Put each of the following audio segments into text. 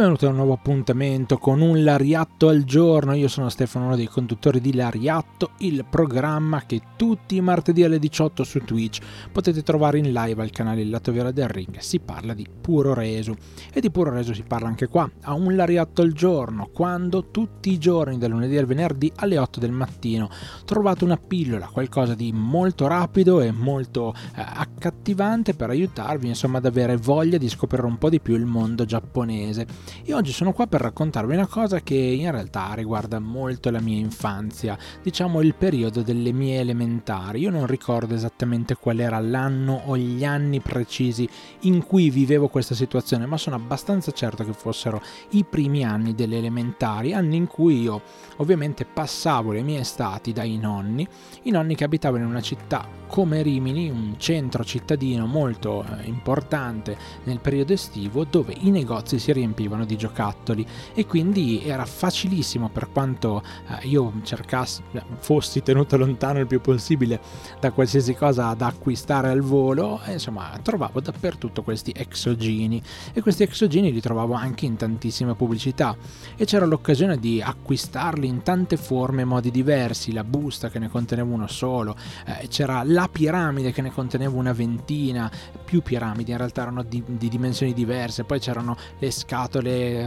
Benvenuti a un nuovo appuntamento con un Lariatto al giorno. Io sono Stefano, uno dei conduttori di Lariatto, il programma che tutti i martedì alle 18 su Twitch potete trovare in live al canale Il Lato Viola del Ring. Si parla di puro reso e di puro reso si parla anche qua, a un Lariatto al giorno, quando tutti i giorni, dal lunedì al venerdì alle 8 del mattino, trovate una pillola, qualcosa di molto rapido e molto eh, accattivante per aiutarvi insomma ad avere voglia di scoprire un po' di più il mondo giapponese e oggi sono qua per raccontarvi una cosa che in realtà riguarda molto la mia infanzia, diciamo il periodo delle mie elementari. Io non ricordo esattamente qual era l'anno o gli anni precisi in cui vivevo questa situazione, ma sono abbastanza certo che fossero i primi anni delle elementari, anni in cui io ovviamente passavo le mie estati dai nonni, i nonni che abitavano in una città come Rimini, un centro cittadino molto eh, importante nel periodo estivo dove i negozi si riempivano di giocattoli. E quindi era facilissimo per quanto eh, io cercassi, eh, fossi tenuto lontano il più possibile da qualsiasi cosa da acquistare al volo, e, insomma trovavo dappertutto questi exogeni. E questi exogeni li trovavo anche in tantissime pubblicità. E c'era l'occasione di acquistarli in tante forme e modi diversi, la busta che ne conteneva uno solo, eh, c'era la piramide che ne conteneva una ventina, più piramidi in realtà erano di, di dimensioni diverse, poi c'erano le scatole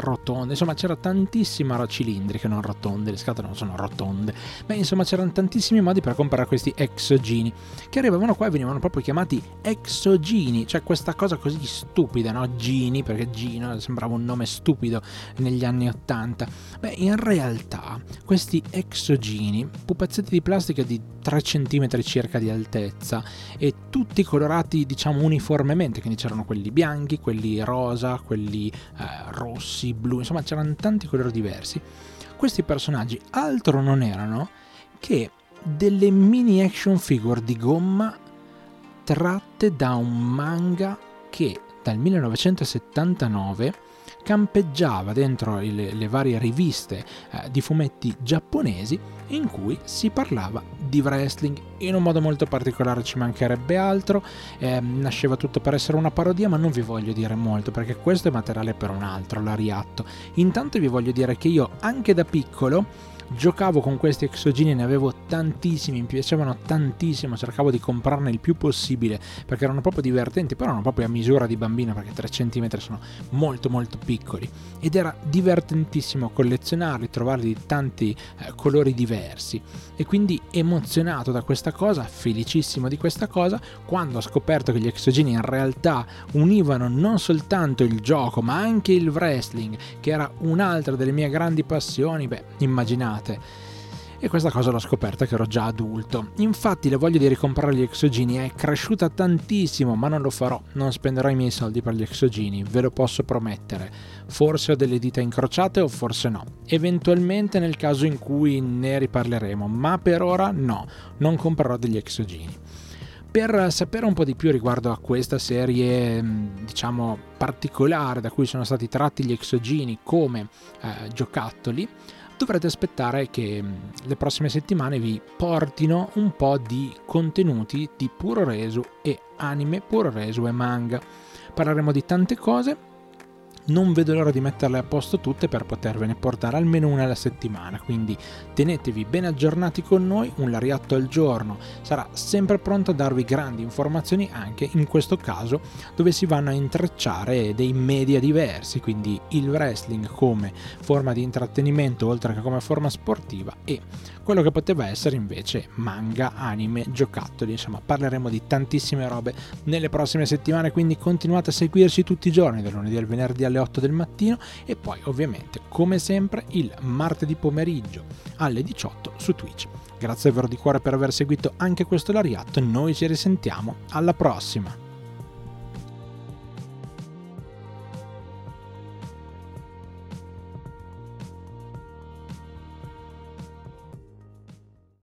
rotonde, insomma c'era tantissima cilindriche, non rotonde, le scatole non sono rotonde, beh insomma c'erano tantissimi modi per comprare questi exogini che arrivavano qua e venivano proprio chiamati exogini, cioè questa cosa così stupida, no? Gini, perché Gino sembrava un nome stupido negli anni 80. Beh, in realtà questi exogini, pupazzetti di plastica di 3 cm circa di altezza e tutti colorati diciamo uniformemente, quindi c'erano quelli bianchi, quelli rosa, quelli eh, rossi, blu, insomma c'erano tanti colori diversi. Questi personaggi altro non erano che delle mini action figure di gomma tratte da un manga che dal 1979 campeggiava dentro le, le varie riviste eh, di fumetti giapponesi in cui si parlava di wrestling. In un modo molto particolare ci mancherebbe altro. Eh, nasceva tutto per essere una parodia ma non vi voglio dire molto perché questo è materiale per un altro l'ariatto. Intanto vi voglio dire che io anche da piccolo giocavo con questi exogeni, ne avevo tantissimi, mi piacevano tantissimo, cercavo di comprarne il più possibile perché erano proprio divertenti, però erano proprio a misura di bambino perché 3 cm sono molto molto piccoli. Ed era divertentissimo collezionarli, trovarli di tanti eh, colori diversi. E quindi emozionato da questa cosa, felicissimo di questa cosa, quando ho scoperto che gli exogeni in realtà univano non soltanto il gioco ma anche il wrestling, che era un'altra delle mie grandi passioni, beh, immaginate giornate. E questa cosa l'ho scoperta che ero già adulto. Infatti la voglia di ricomprare gli exogeni è cresciuta tantissimo, ma non lo farò. Non spenderò i miei soldi per gli exogeni, ve lo posso promettere. Forse ho delle dita incrociate o forse no. Eventualmente nel caso in cui ne riparleremo, ma per ora no, non comprerò degli exogeni. Per sapere un po' di più riguardo a questa serie, diciamo, particolare da cui sono stati tratti gli exogeni come eh, giocattoli, dovrete aspettare che mm, le prossime settimane vi portino un po' di contenuti di puro resu e anime, puro resu e manga. Parleremo di tante cose non vedo l'ora di metterle a posto tutte per potervene portare almeno una alla settimana, quindi tenetevi ben aggiornati con noi, un lariatto al giorno sarà sempre pronto a darvi grandi informazioni anche in questo caso dove si vanno a intrecciare dei media diversi, quindi il wrestling come forma di intrattenimento oltre che come forma sportiva e quello che poteva essere invece manga, anime, giocattoli, insomma parleremo di tantissime robe nelle prossime settimane, quindi continuate a seguirci tutti i giorni, dal lunedì al venerdì alle 8 del mattino e poi ovviamente come sempre il martedì pomeriggio alle 18 su Twitch. Grazie davvero di cuore per aver seguito anche questo Lariat, noi ci risentiamo alla prossima!